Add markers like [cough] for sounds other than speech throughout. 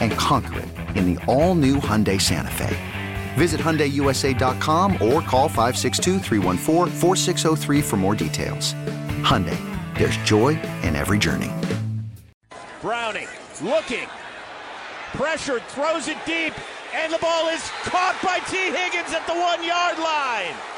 And conquer it in the all new Hyundai Santa Fe. Visit HyundaiUSA.com or call 562 for more details. Hyundai, there's joy in every journey. Browning looking, pressured, throws it deep, and the ball is caught by Tee Higgins at the one yard line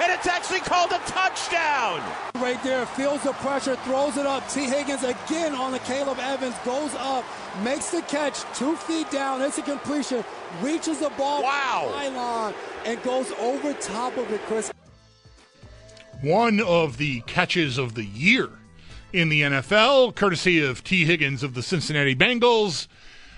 and it's actually called a touchdown. Right there, feels the pressure, throws it up. Tee Higgins again on the Caleb Evans, goes up, makes the catch, two feet down. It's a completion, reaches the ball wow. line and goes over top of it, Chris. One of the catches of the year in the NFL, courtesy of Tee Higgins of the Cincinnati Bengals,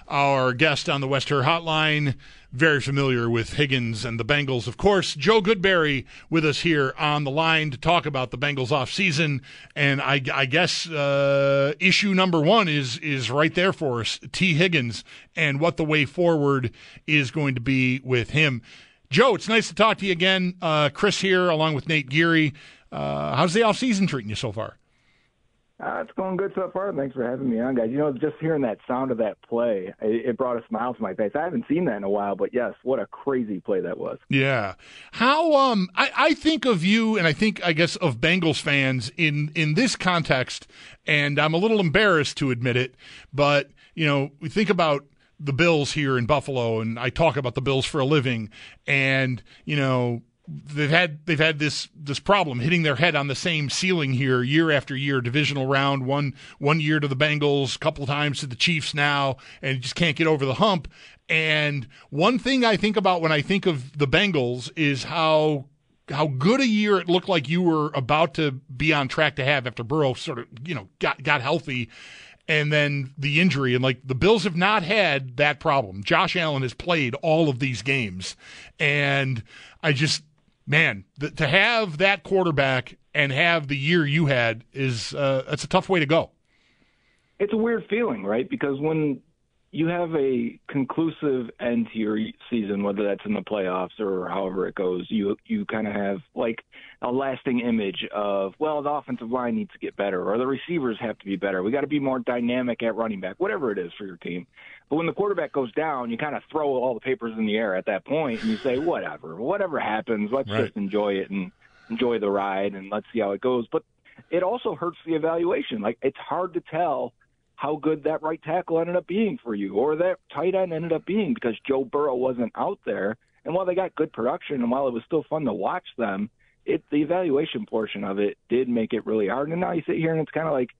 our guest on the West Her Hotline very familiar with Higgins and the Bengals, of course. Joe Goodberry with us here on the line to talk about the Bengals off season, and I, I guess uh, issue number one is is right there for us: Tee Higgins and what the way forward is going to be with him. Joe, it's nice to talk to you again. Uh, Chris here, along with Nate Geary. Uh, how's the off season treating you so far? Uh, it's going good so far. Thanks for having me on, guys. You know, just hearing that sound of that play, it, it, brought a smile to my face. I haven't seen that in a while, but yes, what a crazy play that was. Yeah. How um I, I think of you and I think I guess of Bengals fans in in this context, and I'm a little embarrassed to admit it, but you know, we think about the Bills here in Buffalo and I talk about the Bills for a living and, you know, they've had they've had this this problem hitting their head on the same ceiling here year after year divisional round one one year to the Bengals a couple times to the Chiefs now and just can't get over the hump. And one thing I think about when I think of the Bengals is how how good a year it looked like you were about to be on track to have after Burrow sort of you know got got healthy and then the injury. And like the Bills have not had that problem. Josh Allen has played all of these games. And I just man, the, to have that quarterback and have the year you had is uh, that's a tough way to go. It's a weird feeling, right? Because when you have a conclusive end to your season, whether that's in the playoffs or however it goes, you you kind of have like a lasting image of well, the offensive line needs to get better, or the receivers have to be better. We got to be more dynamic at running back, whatever it is for your team. But when the quarterback goes down, you kind of throw all the papers in the air at that point, and you say, whatever, whatever happens, let's right. just enjoy it and enjoy the ride, and let's see how it goes. But it also hurts the evaluation. Like it's hard to tell how good that right tackle ended up being for you or that tight end ended up being because Joe Burrow wasn't out there. And while they got good production and while it was still fun to watch them, it the evaluation portion of it did make it really hard. And now you sit here and it's kind of like,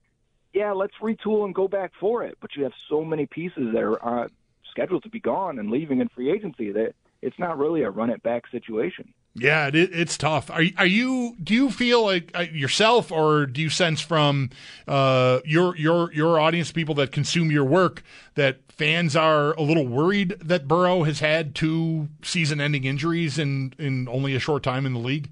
yeah, let's retool and go back for it. But you have so many pieces that are uh, scheduled to be gone and leaving in free agency that it's not really a run it back situation. Yeah, it, it's tough. Are are you? Do you feel like uh, yourself, or do you sense from uh, your your your audience, people that consume your work, that fans are a little worried that Burrow has had two season-ending injuries in in only a short time in the league?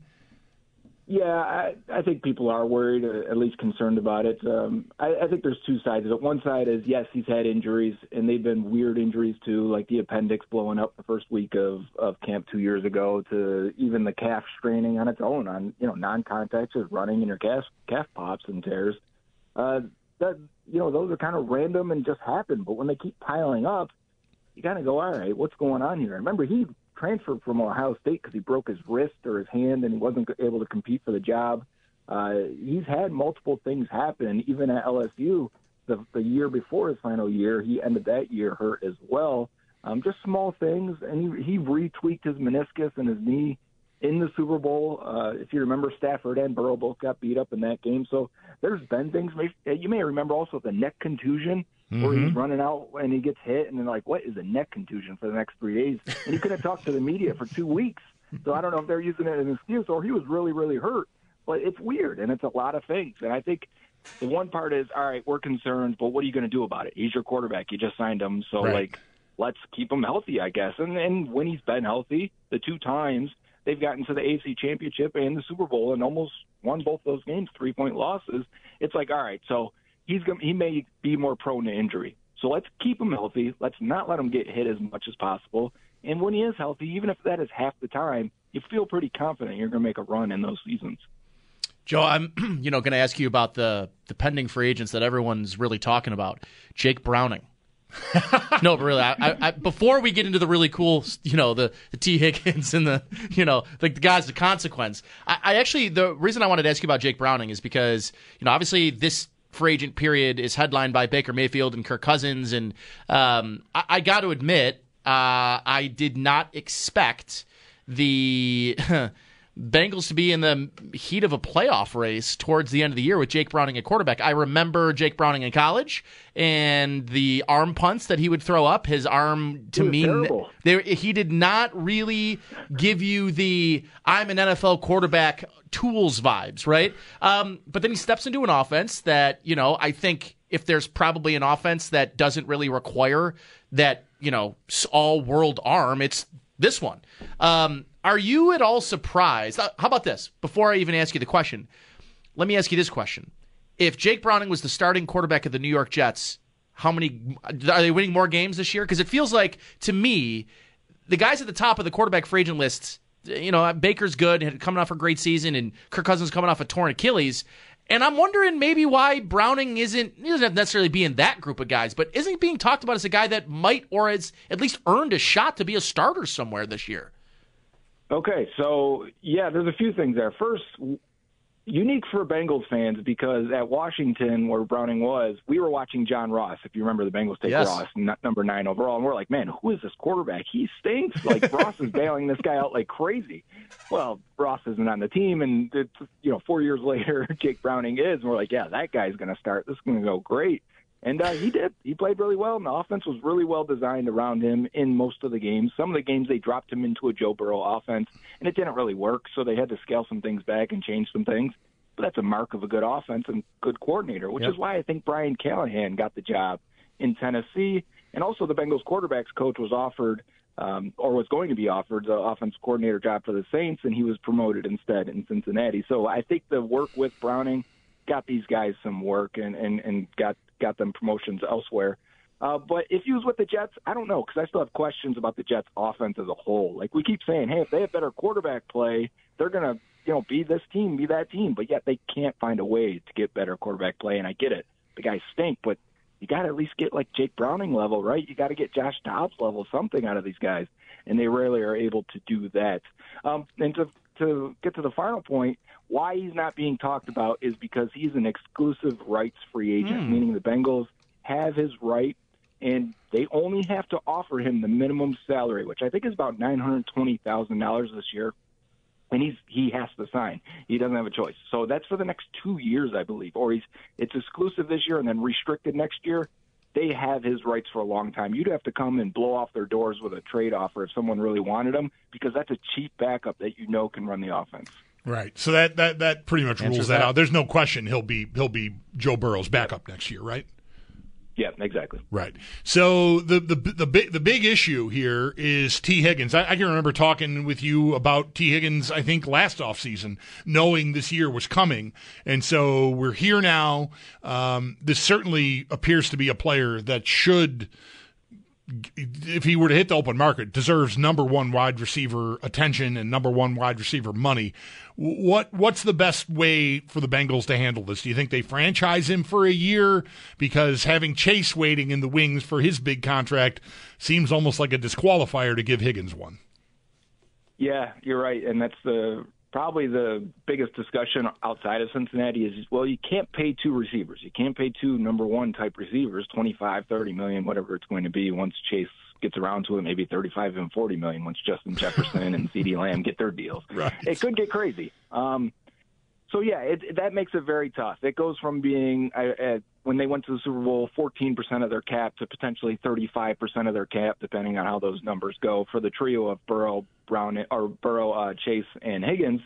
Yeah, I, I think people are worried, or at least concerned about it. Um, I, I think there's two sides of it. One side is yes, he's had injuries, and they've been weird injuries too, like the appendix blowing up the first week of of camp two years ago, to even the calf straining on its own on you know non-contact, just running and your calf calf pops and tears. Uh, that you know those are kind of random and just happen, but when they keep piling up, you got to go, all right, what's going on here? Remember, he transferred from Ohio State because he broke his wrist or his hand and he wasn't able to compete for the job. Uh, he's had multiple things happen, even at LSU. The, the year before his final year, he ended that year hurt as well. Um, just small things, and he, he retweaked his meniscus and his knee in the Super Bowl. Uh, if you remember, Stafford and Burrow both got beat up in that game. So there's been things. You may remember also the neck contusion mm-hmm. where he's running out and he gets hit, and then like, what is a neck contusion for the next three days? And he couldn't talk to the media for two weeks. So I don't know if they're using it as an excuse or he was really, really hurt. But it's weird, and it's a lot of things. And I think the one part is, all right, we're concerned, but what are you going to do about it? He's your quarterback. You just signed him, so right. like, let's keep him healthy, I guess. And and when he's been healthy, the two times they've gotten to the AFC Championship and the Super Bowl and almost won both those games, three point losses. It's like, all right, so he's going he may be more prone to injury. So let's keep him healthy. Let's not let him get hit as much as possible. And when he is healthy, even if that is half the time, you feel pretty confident you're going to make a run in those seasons. Joe, I'm [clears throat] you know going to ask you about the the pending free agents that everyone's really talking about. Jake Browning. [laughs] no, but really, I, I, before we get into the really cool, you know, the, the Tee Higgins and the, you know, the, the guys, the consequence. I, I actually, the reason I wanted to ask you about Jake Browning is because, you know, obviously this free agent period is headlined by Baker Mayfield and Kirk Cousins, and um, I, I got to admit, uh, I did not expect the [laughs] Bengals to be in the heat of a playoff race towards the end of the year with Jake Browning at quarterback. I remember Jake Browning in college and the arm punts that he would throw up. His arm to me, he did not really give you the "I'm an NFL quarterback" tools vibes, right? Um, but then he steps into an offense that you know I think if there's probably an offense that doesn't really require that you know all world arm, it's this one. Um, are you at all surprised? Uh, how about this? Before I even ask you the question, let me ask you this question. If Jake Browning was the starting quarterback of the New York Jets, how many are they winning more games this year? Because it feels like to me, the guys at the top of the quarterback free agent lists, you know, Baker's good, had coming off a great season, and Kirk Cousins coming off a torn Achilles. And I'm wondering maybe why Browning isn't he doesn't necessarily be in that group of guys, but isn't being talked about as a guy that might or has at least earned a shot to be a starter somewhere this year. Okay, so yeah, there's a few things there. First, unique for Bengals fans because at Washington, where Browning was, we were watching John Ross. If you remember, the Bengals take yes. Ross, number nine overall, and we're like, man, who is this quarterback? He stinks. Like Ross is bailing this guy out like crazy. Well, Ross isn't on the team, and it's, you know, four years [laughs] later, Jake Browning is, and we're like, yeah, that guy's going to start. This is going to go great. And uh, he did. He played really well, and the offense was really well designed around him in most of the games. Some of the games they dropped him into a Joe Burrow offense, and it didn't really work, so they had to scale some things back and change some things. But that's a mark of a good offense and good coordinator, which yep. is why I think Brian Callahan got the job in Tennessee. And also, the Bengals quarterbacks coach was offered, um, or was going to be offered, the offense coordinator job for the Saints, and he was promoted instead in Cincinnati. So I think the work with Browning got these guys some work and and and got got them promotions elsewhere. Uh, but if he was with the Jets, I don't know because I still have questions about the Jets' offense as a whole. Like we keep saying, hey, if they have better quarterback play, they're gonna you know be this team, be that team. But yet they can't find a way to get better quarterback play. And I get it, the guys stink, but you got to at least get like Jake Browning level, right? You got to get Josh Dobbs level, something out of these guys, and they rarely are able to do that. Um, and to to get to the final point, why he's not being talked about is because he's an exclusive rights free agent, mm. meaning the Bengals have his right and they only have to offer him the minimum salary, which I think is about nine hundred twenty thousand dollars this year. And he's he has to sign. He doesn't have a choice. So that's for the next two years, I believe. Or he's it's exclusive this year and then restricted next year. They have his rights for a long time. You'd have to come and blow off their doors with a trade offer if someone really wanted him, because that's a cheap backup that you know can run the offense. Right. So that that that pretty much rules that, that, out. There's no question he'll be he'll be Joe Burrow's backup next year, right? Yeah, exactly. Right. So the the the big the big issue here is Tee Higgins. I, I, can remember talking with you about Tee Higgins. I think last offseason, knowing this year was coming, and so we're here now. Um, this certainly appears to be a player that should if he were to hit the open market, deserves number one wide receiver attention and number one wide receiver money. What what's the best way for the Bengals to handle this? Do you think they franchise him for a year because having Chase waiting in the wings for his big contract seems almost like a disqualifier to give Higgins one? Yeah, you're right, and that's the probably the biggest discussion outside of Cincinnati is well, you can't pay two receivers. You can't pay two number one type receivers, 25, 30 million, whatever it's going to be once Chase gets around to it, maybe 35 and 40 million once Justin Jefferson and [laughs] CeeDee Lamb get their deals. Right. It could get crazy. Um, so yeah, it, that makes it very tough. It goes from being uh, when they went to the Super Bowl, 14% of their cap to potentially 35% of their cap, depending on how those numbers go for the trio of Burrow, Brown, or Burrow, uh, Chase, and Higgins.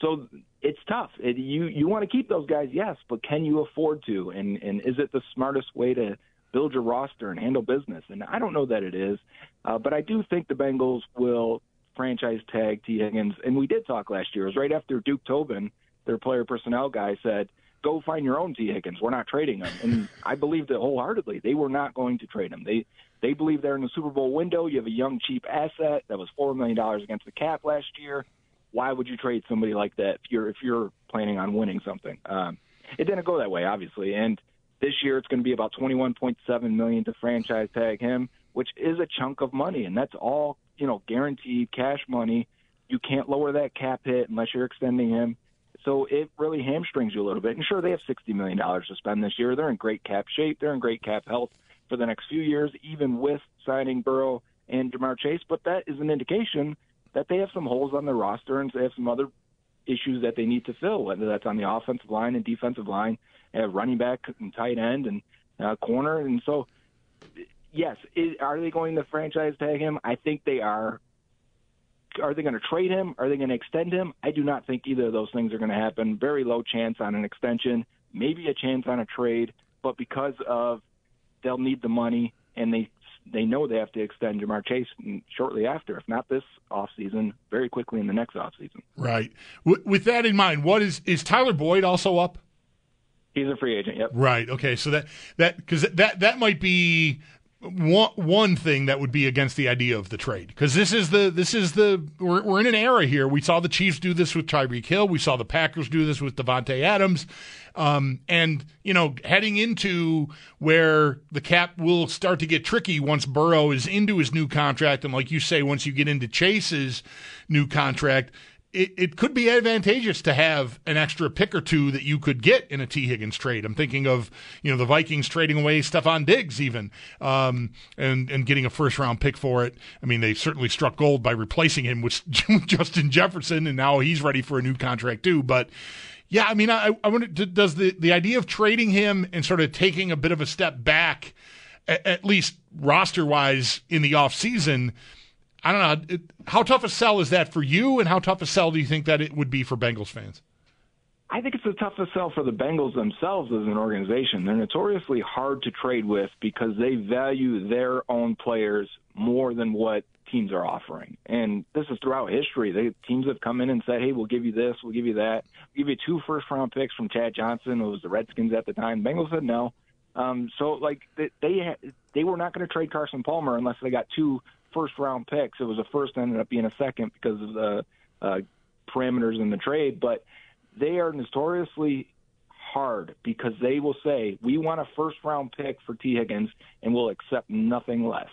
So it's tough. It, you you want to keep those guys, yes, but can you afford to? And and is it the smartest way to build your roster and handle business? And I don't know that it is, uh, but I do think the Bengals will franchise tag Tee Higgins. And we did talk last year. It was right after Duke Tobin their player personnel guy said, "Go find your own Tee Higgins. We're not trading him." And [laughs] I believed it wholeheartedly. They were not going to trade him. They they believe they're in the Super Bowl window. You have a young, cheap asset that was four million dollars against the cap last year. Why would you trade somebody like that if you're if you're planning on winning something? Um, it didn't go that way, obviously. And this year it's going to be about 21.7 million to franchise tag him, which is a chunk of money, and that's all you know, guaranteed cash money. You can't lower that cap hit unless you're extending him. So it really hamstrings you a little bit. And sure, they have $60 million to spend this year. They're in great cap shape. They're in great cap health for the next few years, even with signing Burrow and Ja'Marr Chase. But that is an indication that they have some holes on their roster and they have some other issues that they need to fill, whether that's on the offensive line and defensive line, and running back and tight end and uh, corner. And so, yes, is, are they going to franchise tag him? I think they are are they going to trade him? Are they going to extend him? I do not think either of those things are going to happen. Very low chance on an extension, maybe a chance on a trade, but because of they'll need the money and they they know they have to extend Ja'Marr Chase shortly after, if not this offseason, very quickly in the next offseason. Right. with that in mind, what is is Tyler Boyd also up? He's a free agent. Yep. Right. Okay. So that that because that that might be one one thing that would be against the idea of the trade because this is the this is the we're, we're in an era here. We saw the Chiefs do this with Tyreek Hill. We saw the Packers do this with Davante Adams, um, and you know heading into where the cap will start to get tricky once Burrow is into his new contract, and like you say, once you get into Chase's new contract it, it could be advantageous to have an extra pick or two that you could get in a Tee Higgins trade. I'm thinking of you know the Vikings trading away Stefon Diggs even um, and and getting a first round pick for it. I mean they certainly struck gold by replacing him with [laughs] Justin Jefferson, and now he's ready for a new contract too. But yeah, I mean I, I wonder does the the idea of trading him and sort of taking a bit of a step back, at, at least roster wise in the off season I don't know. It, how tough a sell is that for you, and how tough a sell do you think that it would be for Bengals fans? I think it's the toughest sell for the Bengals themselves as an organization. They're notoriously hard to trade with because they value their own players more than what teams are offering. And this is throughout history. They teams have come in and said, "Hey, we'll give you this, we'll give you that, we'll give you two first round picks from Chad Johnson, who was the Redskins at the time." Bengals said no. Um, so like they they, they were not going to trade Carson Palmer unless they got two first round picks. It was a first, ended up being a second because of the uh, parameters in the trade. But they are notoriously hard because they will say, we want a first round pick for Tee Higgins and we'll accept nothing less.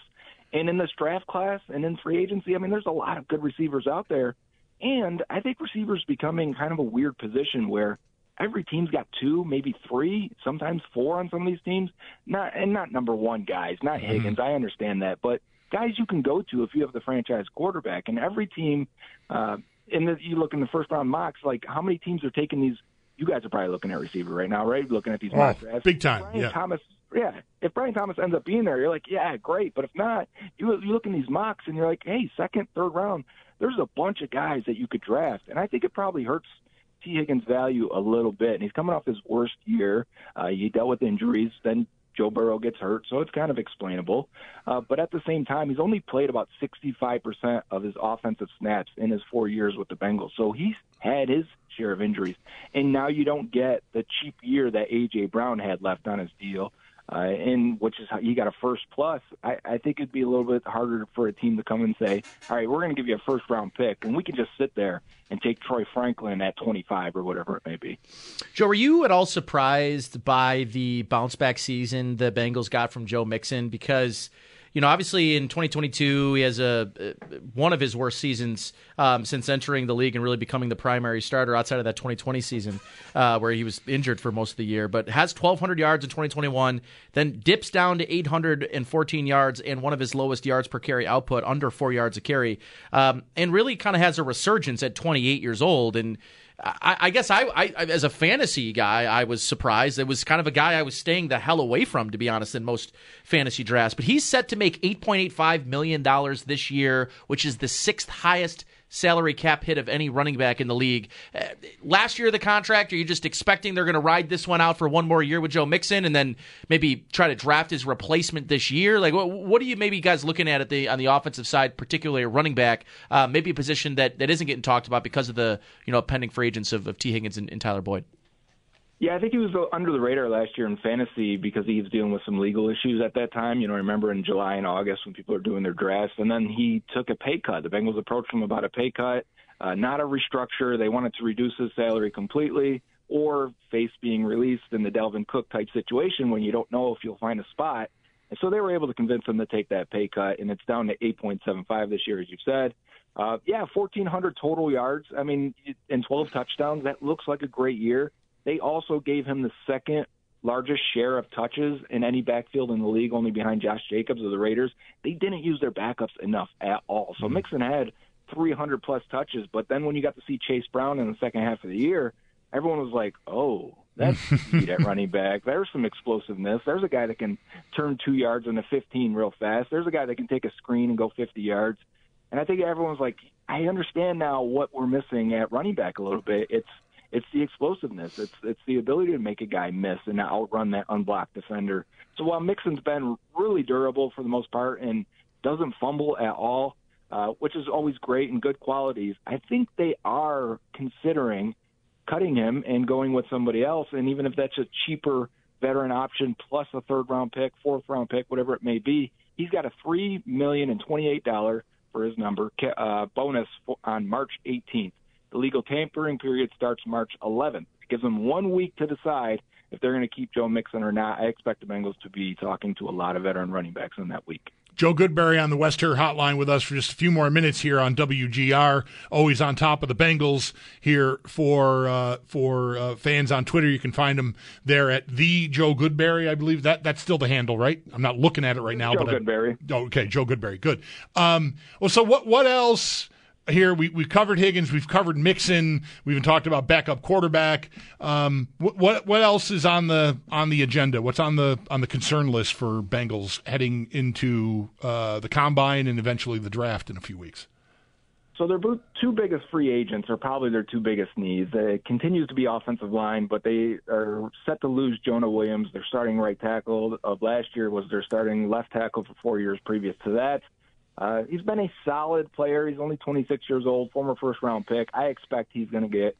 And in this draft class and in free agency, I mean, there's a lot of good receivers out there. And I think receivers becoming kind of a weird position where every team's got two, maybe three, sometimes four on some of these teams. Not and not number one guys, not mm-hmm. Higgins. I understand that, but guys you can go to if you have the franchise quarterback. And every team, uh, and the, you look in the first round mocks, like how many teams are taking these? You guys are probably looking at receiver right now, right? Looking at these oh, mock drafts. Big time. Brian yeah. Thomas, yeah. If Brian Thomas ends up being there, you're like, yeah, great. But if not, you you look in these mocks and you're like, hey, second, third round, there's a bunch of guys that you could draft, and I think it probably hurts Tee Higgins' value a little bit. And he's coming off his worst year. Uh, he dealt with injuries. Then Joe Burrow gets hurt, so it's kind of explainable. Uh, but at the same time, he's only played about 65% of his offensive snaps in his four years with the Bengals. So he's had his share of injuries. And now you don't get the cheap year that A.J. Brown had left on his deal uh, and which is how he got a first plus. I, I think it'd be a little bit harder for a team to come and say, "All right, we're going to give you a first round pick," and we can just sit there and take Troy Franklin at 25 or whatever it may be. Joe, were you at all surprised by the bounce back season the Bengals got from Joe Mixon? Because you know, obviously in 2022 he has a one of his worst seasons um, since entering the league and really becoming the primary starter outside of that 2020 season uh, where he was injured for most of the year. But has 1,200 yards in 2021, then dips down to 814 yards and one of his lowest yards per carry output, under four yards a carry, um, and really kind of has a resurgence at 28 years old and. I, I guess I, I, as a fantasy guy, I was surprised. It was kind of a guy I was staying the hell away from, to be honest, in most fantasy drafts. But he's set to make eight point eight five million dollars this year, which is the sixth highest salary cap hit of any running back in the league. Uh, last year, the contract, are you just expecting they're going to ride this one out for one more year with Joe Mixon and then maybe try to draft his replacement this year? Like, what, what are you maybe guys looking at, at the on the offensive side, particularly a running back, uh, maybe a position that, that isn't getting talked about because of the you know pending free agents of, of Tee Higgins and, and Tyler Boyd? Yeah, I think he was under the radar last year in fantasy because he was dealing with some legal issues at that time. You know, I remember in July and August when people are doing their drafts, and then he took a pay cut. The Bengals approached him about a pay cut, uh, not a restructure. They wanted to reduce his salary completely or face being released in the Dalvin Cook type situation when you don't know if you'll find a spot. And so they were able to convince him to take that pay cut, and it's down to 8.75 this year, as you've said. Uh, yeah, 1,400 total yards. I mean, and 12 touchdowns. That looks like a great year. They also gave him the second largest share of touches in any backfield in the league, only behind Josh Jacobs of the Raiders. They didn't use their backups enough at all. So mm-hmm. Mixon had 300 plus touches, but then when you got to see Chase Brown in the second half of the year, everyone was like, "Oh, that's [laughs] speed at running back. There's some explosiveness. There's a guy that can turn two yards into 15 real fast. There's a guy that can take a screen and go 50 yards." And I think everyone's like, "I understand now what we're missing at running back a little bit. It's it's the explosiveness. It's it's the ability to make a guy miss and outrun that unblocked defender. So while Mixon's been really durable for the most part and doesn't fumble at all, uh, which is always great and good qualities, I think they are considering cutting him and going with somebody else. And even if that's a cheaper veteran option plus a third round pick, fourth round pick, whatever it may be, he's got a three million and twenty eight dollar for his number uh, bonus on March 18th. The legal tampering period starts March 11th. It gives them one week to decide if they're going to keep Joe Mixon or not. I expect the Bengals to be talking to a lot of veteran running backs in that week. Joe Goodberry on the West Hair Hotline with us for just a few more minutes here on WGR. Always on top of the Bengals here for uh, for uh, fans on Twitter. You can find him there at the Joe Goodberry. I believe that that's still the handle, right? I'm not looking at it right now, Joe but Goodberry. I, oh, okay, Joe Goodberry. Good. Um, well, so what what else? Here. We, we've covered Higgins. We've covered Mixon. We even talked about backup quarterback. Um, what, what, what else is on the on the agenda? What's on the on the concern list for Bengals heading into uh, the combine and eventually the draft in a few weeks? So their two biggest free agents are probably their two biggest needs. It continues to be offensive line, but they are set to lose Jonah Williams. Their starting right tackle of last year was their starting left tackle for four years previous to that. Uh, he's been a solid player. He's only 26 years old, former first round pick. I expect he's going to get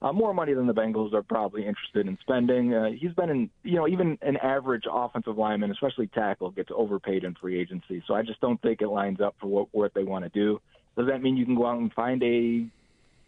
uh, more money than the Bengals are probably interested in spending. Uh, he's been in, you know, even an average offensive lineman, especially tackle, gets overpaid in free agency. So I just don't think it lines up for what, what they want to do. Does that mean you can go out and find a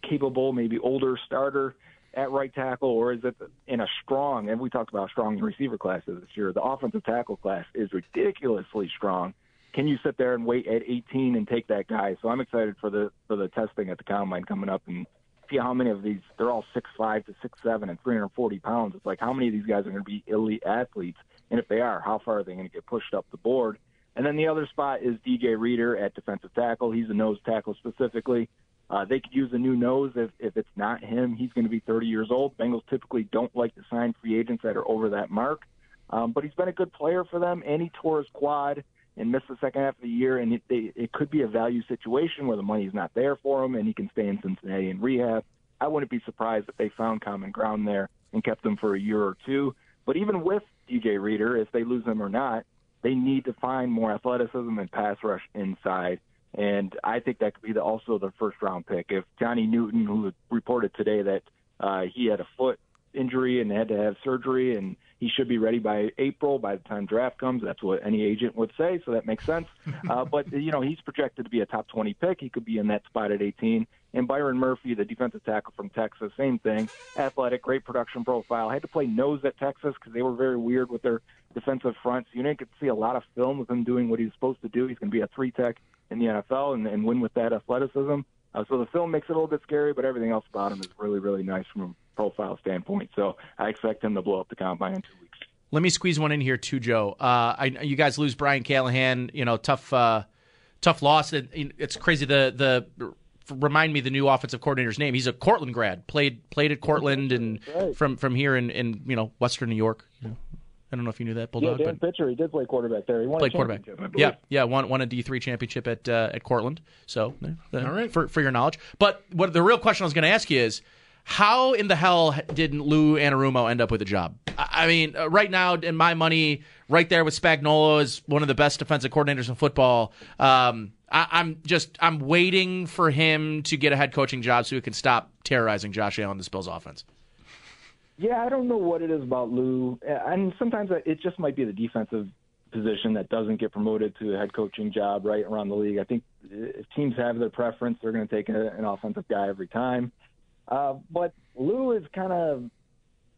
capable, maybe older starter at right tackle, or is it in a strong? And we talked about strong receiver classes this year. The offensive tackle class is ridiculously strong can you sit there and wait at 18 and take that guy? So I'm excited for the for the testing at the combine coming up and see how many of these. They're all six five to six seven and 340 pounds. It's like how many of these guys are going to be elite athletes, and if they are, how far are they going to get pushed up the board? And then the other spot is DJ Reader at defensive tackle. He's a nose tackle specifically. Uh, they could use a new nose if, if it's not him. He's going to be 30 years old. Bengals typically don't like to sign free agents that are over that mark. Um, but he's been a good player for them, and he tore his quad and miss the second half of the year, and it, they, it could be a value situation where the money's not there for him, and he can stay in Cincinnati and rehab. I wouldn't be surprised if they found common ground there and kept him for a year or two. But even with DJ Reader, if they lose him or not, they need to find more athleticism and pass rush inside. And I think that could be the, also the first round pick. If Johnny Newton, who reported today that uh, he had a foot injury and had to have surgery, and he should be ready by April by the time draft comes. That's what any agent would say, so that makes sense. [laughs] Uh, but you know, he's projected to be a top 20 pick. He could be in that spot at 18. And Byron Murphy, the defensive tackle from Texas, same thing. Athletic, great production profile. Had to play nose at Texas because they were very weird with their defensive fronts. You didn't get to see a lot of film of him doing what he's supposed to do. He's going to be a three tech in the NFL and, and win with that athleticism. Uh, so the film makes it a little bit scary, but everything else about him is really, really nice from profile standpoint. So I expect him to blow up the combine in two weeks. Let me squeeze one in here too, Joe. Uh, I, you guys lose Brian Callahan. You know, tough, uh, tough loss. It, it's crazy. The the remind me the new offensive coordinator's name. He's a Cortland grad. Played played at Cortland and [laughs] right. from from here in, in you know Western New York. I don't know if you knew that, Bulldog. Yeah, Dan but Pitcher, he did play quarterback there. He won played a quarterback. championship, I believe. Yeah, yeah, won won a D three championship at uh, at Cortland. So, uh, All right. for for your knowledge. But what the real question I was going to ask you is, how in the hell didn't Lou Anarumo end up with a job? I mean, uh, right now, in my money, right there with Spagnuolo is one of the best defensive coordinators in football. Um, I, I'm just I'm waiting for him to get a head coaching job so he can stop terrorizing Josh Allen, the Bills offense. Yeah, I don't know what it is about Lou, and sometimes it just might be the defensive position that doesn't get promoted to a head coaching job right around the league. I think if teams have their preference, they're going to take an offensive guy every time. Uh, but Lou is kind of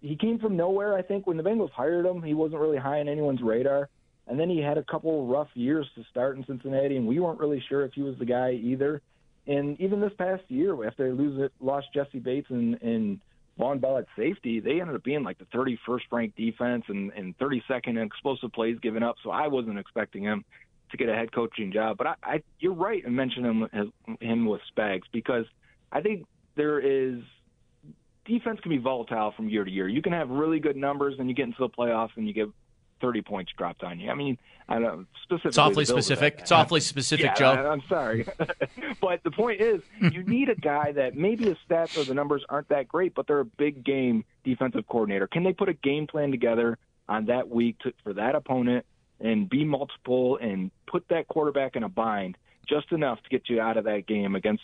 he came from nowhere. I think when the Bengals hired him, he wasn't really high on anyone's radar. And then he had a couple rough years to start in Cincinnati, and we weren't really sure if he was the guy either. And even this past year, after they lose it, lost Jessie Bates and, and Vonn Bell at safety, they ended up being like the 31st ranked defense and, and 32nd in explosive plays given up. So I wasn't expecting him to get a head coaching job. But I, I you're right in mentioning him, him with Spags because I think there is defense can be volatile from year to year. You can have really good numbers, and you get into the playoffs, and you get 30 points dropped on you. I mean, I don't specifically. It's awfully the Bills are specific. It's awfully specific, Yeah, Joe. I, I'm sorry, [laughs] but the point is, you need a guy that maybe his stats or the numbers aren't that great, but they're a big game defensive coordinator. Can they put a game plan together on that week to, for that opponent and be multiple and put that quarterback in a bind just enough to get you out of that game against?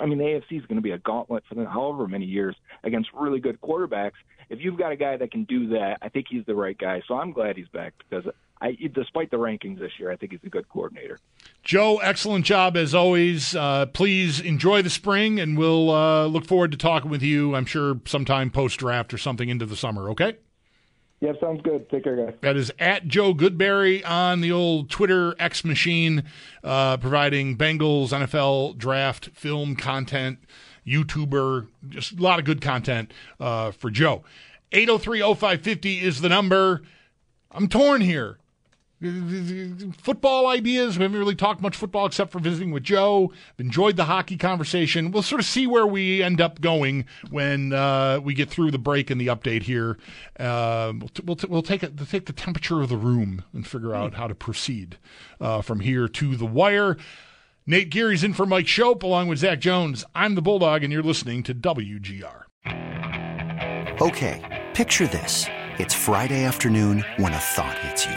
I mean, the AFC is going to be a gauntlet for them, however many years against really good quarterbacks. If you've got a guy that can do that, I think he's the right guy. So I'm glad he's back because I, despite the rankings this year, I think he's a good coordinator. Joe, excellent job as always. Uh, please enjoy the spring, and we'll uh, look forward to talking with you. I'm sure sometime post draft or something into the summer. Okay. Yeah, sounds good. Take care, guys. That is at Joe Goodberry on the old Twitter X machine, uh, providing Bengals NFL draft film content, YouTuber, just a lot of good content uh, for Joe. 803 0550 is the number. I'm torn here. Football ideas. We haven't really talked much football except for visiting with Joe. Enjoyed the hockey conversation. We'll sort of see where we end up going when uh, we get through the break and the update here. Uh, we'll, t- we'll, t- we'll take it, take the temperature of the room and figure out how to proceed uh, from here to the wire. Nate Geary's in for Mike Schopp along with Zach Jones. I'm the Bulldog, and you're listening to WGR. Okay, picture this. It's Friday afternoon when a thought hits you.